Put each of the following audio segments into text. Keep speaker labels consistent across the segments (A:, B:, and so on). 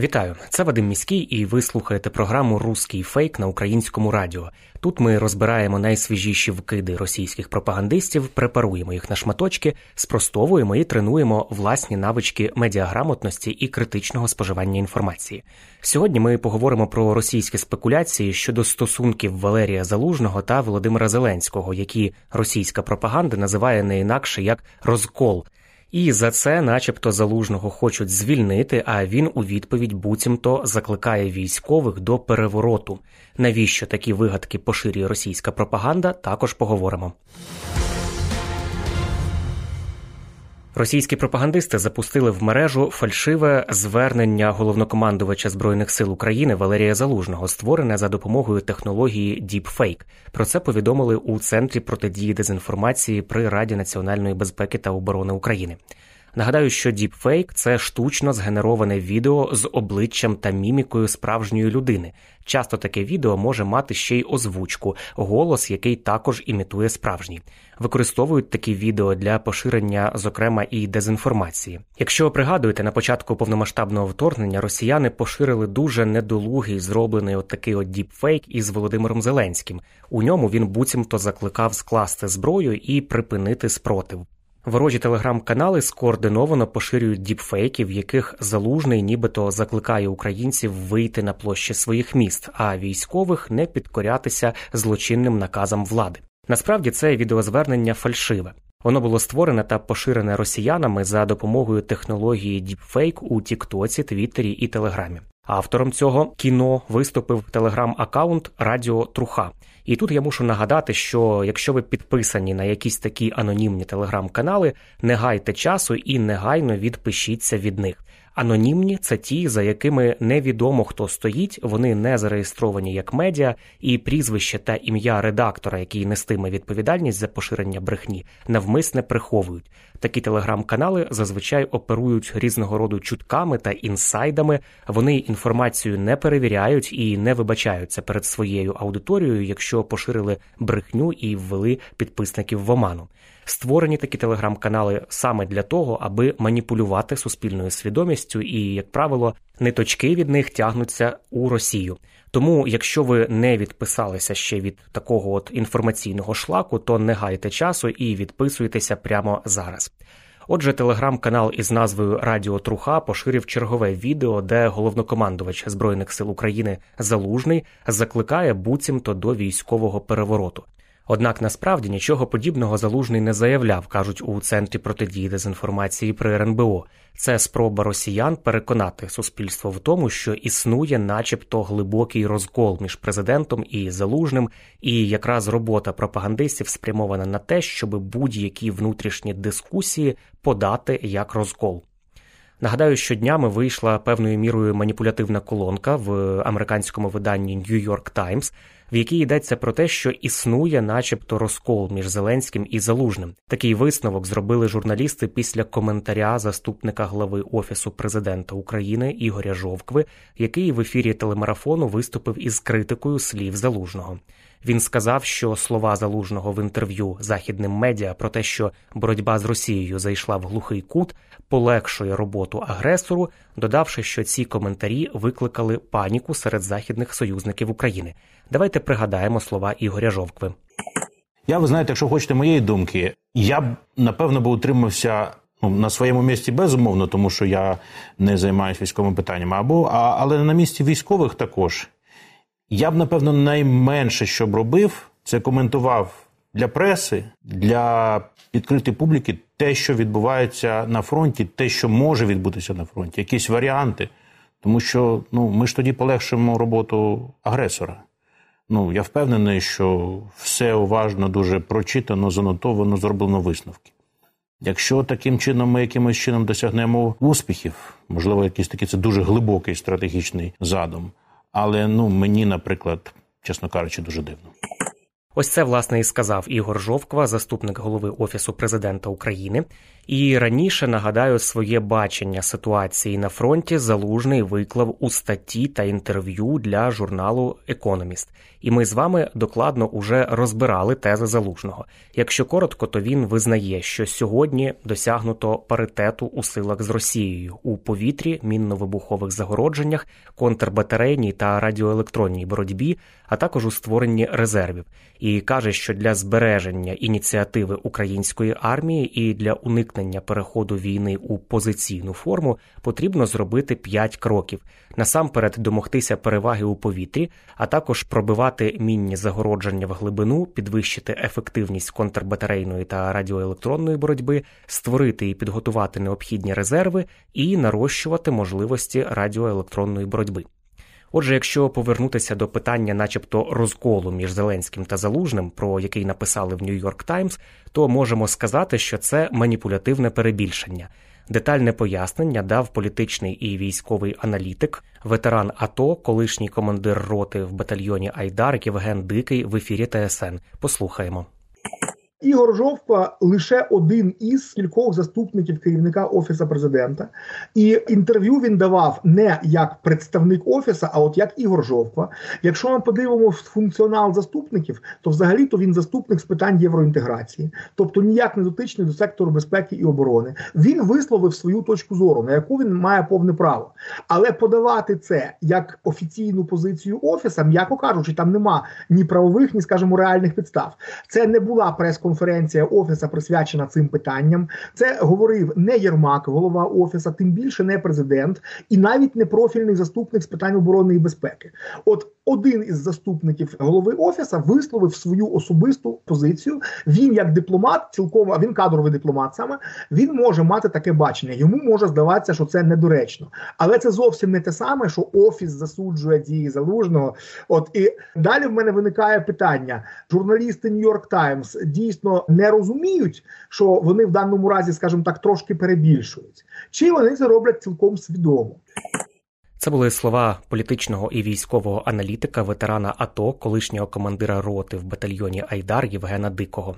A: Вітаю, це Вадим Міський, і ви слухаєте програму Руський фейк на українському радіо. Тут ми розбираємо найсвіжіші вкиди російських пропагандистів, препаруємо їх на шматочки, спростовуємо і тренуємо власні навички медіаграмотності і критичного споживання інформації. Сьогодні ми поговоримо про російські спекуляції щодо стосунків Валерія Залужного та Володимира Зеленського, які російська пропаганда називає не інакше як розкол. І за це, начебто, залужного хочуть звільнити. А він у відповідь буцімто закликає військових до перевороту. Навіщо такі вигадки поширює російська пропаганда? Також поговоримо. Російські пропагандисти запустили в мережу фальшиве звернення головнокомандувача збройних сил України Валерія Залужного, створене за допомогою технології Deepfake. Про це повідомили у центрі протидії дезінформації при Раді національної безпеки та оборони України. Нагадаю, що Deepfake – це штучно згенероване відео з обличчям та мімікою справжньої людини. Часто таке відео може мати ще й озвучку, голос, який також імітує справжній. Використовують такі відео для поширення, зокрема, і дезінформації. Якщо пригадуєте, на початку повномасштабного вторгнення росіяни поширили дуже недолугий зроблений от такий от діпфейк із Володимиром Зеленським. У ньому він буцімто закликав скласти зброю і припинити спротив. Ворожі телеграм-канали скоординовано поширюють діпфейки, в яких залужний нібито закликає українців вийти на площі своїх міст, а військових не підкорятися злочинним наказам влади. Насправді це відеозвернення фальшиве. Воно було створене та поширене росіянами за допомогою технології Deepfake у Тіктоці, Твіттері і Телеграмі. Автором цього кіно виступив телеграм-аккаунт Радіо Труха. І тут я мушу нагадати, що якщо ви підписані на якісь такі анонімні телеграм-канали, не гайте часу і негайно відпишіться від них. Анонімні це ті, за якими невідомо хто стоїть, вони не зареєстровані як медіа, і прізвище та ім'я редактора, який нестиме відповідальність за поширення брехні, навмисне приховують. Такі телеграм-канали зазвичай оперують різного роду чутками та інсайдами. Вони інформацію не перевіряють і не вибачаються перед своєю аудиторією, якщо поширили брехню і ввели підписників в оману. Створені такі телеграм-канали саме для того, аби маніпулювати суспільною свідомістю, і, як правило, ниточки від них тягнуться у Росію. Тому, якщо ви не відписалися ще від такого от інформаційного шлаку, то не гайте часу і відписуйтеся прямо зараз. Отже, телеграм-канал із назвою Радіо Труха поширив чергове відео, де головнокомандувач збройних сил України Залужний закликає буцімто до військового перевороту. Однак насправді нічого подібного залужний не заявляв, кажуть у центрі протидії дезінформації при РНБО. Це спроба росіян переконати суспільство в тому, що існує, начебто, глибокий розкол між президентом і залужним, і якраз робота пропагандистів спрямована на те, щоб будь-які внутрішні дискусії подати як розкол. Нагадаю, що днями вийшла певною мірою маніпулятивна колонка в американському виданні New York Times, в якій йдеться про те, що існує, начебто, розкол між Зеленським і Залужним. Такий висновок зробили журналісти після коментаря заступника глави офісу президента України Ігоря Жовкви, який в ефірі телемарафону виступив із критикою слів Залужного. Він сказав, що слова залужного в інтерв'ю західним медіа про те, що боротьба з Росією зайшла в глухий кут, полегшує роботу агресору, додавши, що ці коментарі викликали паніку серед західних союзників України. Давайте пригадаємо слова Ігоря Жовкви.
B: Я, ви знаєте, якщо хочете моєї думки, я б напевно би утримався ну, на своєму місці безумовно, тому що я не займаюся військовими питаннями, або а, але на місці військових також. Я б, напевно, найменше, що б робив, це коментував для преси, для відкритої публіки те, що відбувається на фронті, те, що може відбутися на фронті, якісь варіанти. Тому що ну, ми ж тоді полегшимо роботу агресора. Ну, я впевнений, що все уважно, дуже прочитано, занотовано, зроблено висновки. Якщо таким чином ми якимось чином досягнемо успіхів, можливо, якийсь такий це дуже глибокий стратегічний задум. Але ну мені, наприклад, чесно кажучи, дуже дивно.
A: Ось це власне і сказав Ігор Жовква, заступник голови Офісу президента України. І раніше нагадаю своє бачення ситуації на фронті залужний виклав у статті та інтерв'ю для журналу Економіст. І ми з вами докладно уже розбирали тези залужного. Якщо коротко, то він визнає, що сьогодні досягнуто паритету у силах з Росією у повітрі, мінно-вибухових загородженнях, контрбатарейній та радіоелектронній боротьбі, а також у створенні резервів. І каже, що для збереження ініціативи української армії і для уникнення переходу війни у позиційну форму потрібно зробити п'ять кроків: насамперед домогтися переваги у повітрі, а також пробивати мінні загородження в глибину, підвищити ефективність контрбатарейної та радіоелектронної боротьби, створити і підготувати необхідні резерви і нарощувати можливості радіоелектронної боротьби. Отже, якщо повернутися до питання, начебто, розколу між Зеленським та Залужним, про який написали в Нью-Йорк Таймс, то можемо сказати, що це маніпулятивне перебільшення. Детальне пояснення дав політичний і військовий аналітик, ветеран АТО, колишній командир роти в батальйоні Айдар Євген Дикий в ефірі ТСН. Послухаємо.
C: Ігор Жовква лише один із кількох заступників керівника офісу президента, і інтерв'ю він давав не як представник офісу, а от як Ігор Жовква. Якщо ми подивимося функціонал заступників, то взагалі то він заступник з питань євроінтеграції, тобто ніяк не дотичний до сектору безпеки і оборони. Він висловив свою точку зору, на яку він має повне право. Але подавати це як офіційну позицію офіса, м'яко кажучи, там нема ні правових, ні скажімо, реальних підстав. Це не була прес конференція офіса присвячена цим питанням. Це говорив не Єрмак, голова офіса, тим більше не президент, і навіть не профільний заступник з питань оборони і безпеки. От один із заступників голови офіса висловив свою особисту позицію. Він, як дипломат, цілком а він кадровий дипломат, саме він може мати таке бачення. Йому може здаватися, що це недоречно, але це зовсім не те саме, що офіс засуджує дії залужного. От і далі в мене виникає питання: журналісти Нью-Йорк Таймс дійсно не розуміють, що вони в даному разі, скажімо так, трошки перебільшують, чи вони це роблять цілком свідомо.
A: Це були слова політичного і військового аналітика, ветерана АТО, колишнього командира роти в батальйоні Айдар Євгена Дикого.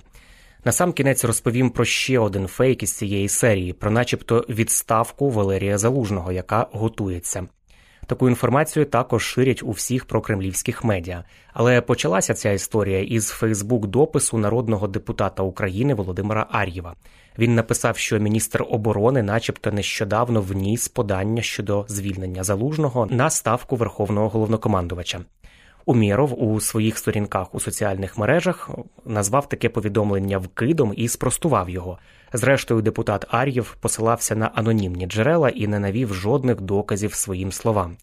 A: Насамкінець розповім про ще один фейк із цієї серії, про, начебто, відставку Валерія Залужного, яка готується. Таку інформацію також ширять у всіх прокремлівських медіа. Але почалася ця історія із Фейсбук-допису народного депутата України Володимира Ар'єва. Він написав, що міністр оборони, начебто, нещодавно вніс подання щодо звільнення залужного на ставку верховного головнокомандувача. Умєров у своїх сторінках у соціальних мережах назвав таке повідомлення вкидом і спростував його. Зрештою, депутат Ар'єв посилався на анонімні джерела і не навів жодних доказів своїм словам.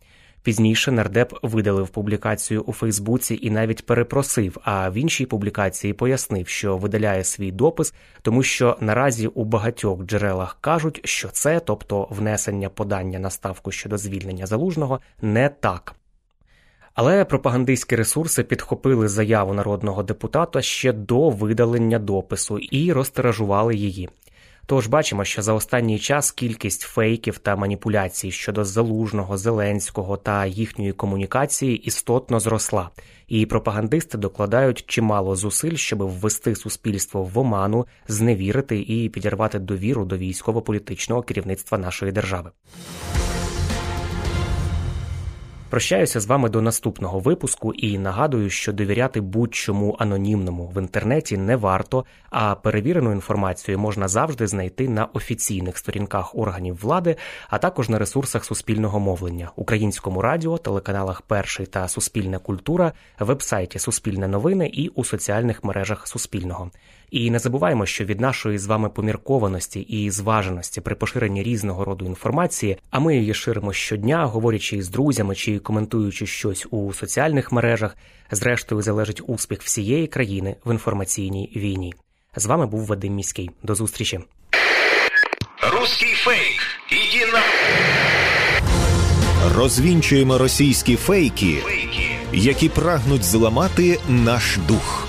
A: Пізніше нардеп видалив публікацію у Фейсбуці і навіть перепросив. А в іншій публікації пояснив, що видаляє свій допис, тому що наразі у багатьох джерелах кажуть, що це, тобто внесення подання на ставку щодо звільнення залужного, не так. Але пропагандистські ресурси підхопили заяву народного депутата ще до видалення допису і розтиражували її. Тож бачимо, що за останній час кількість фейків та маніпуляцій щодо залужного, зеленського та їхньої комунікації істотно зросла, і пропагандисти докладають чимало зусиль, щоб ввести суспільство в оману, зневірити і підірвати довіру до військово-політичного керівництва нашої держави. Прощаюся з вами до наступного випуску і нагадую, що довіряти будь-чому анонімному в інтернеті не варто, а перевірену інформацію можна завжди знайти на офіційних сторінках органів влади, а також на ресурсах суспільного мовлення, українському радіо, телеканалах Перший та Суспільна культура, вебсайті Суспільне новини і у соціальних мережах Суспільного. І не забуваємо, що від нашої з вами поміркованості і зваженості при поширенні різного роду інформації, а ми її ширимо щодня, говорячи з друзями чи коментуючи щось у соціальних мережах, зрештою залежить успіх всієї країни в інформаційній війні. З вами був Вадим Міський. До зустрічі.
D: Русский фейк. Иди на...
E: Розвінчуємо російські фейки, які прагнуть зламати наш дух.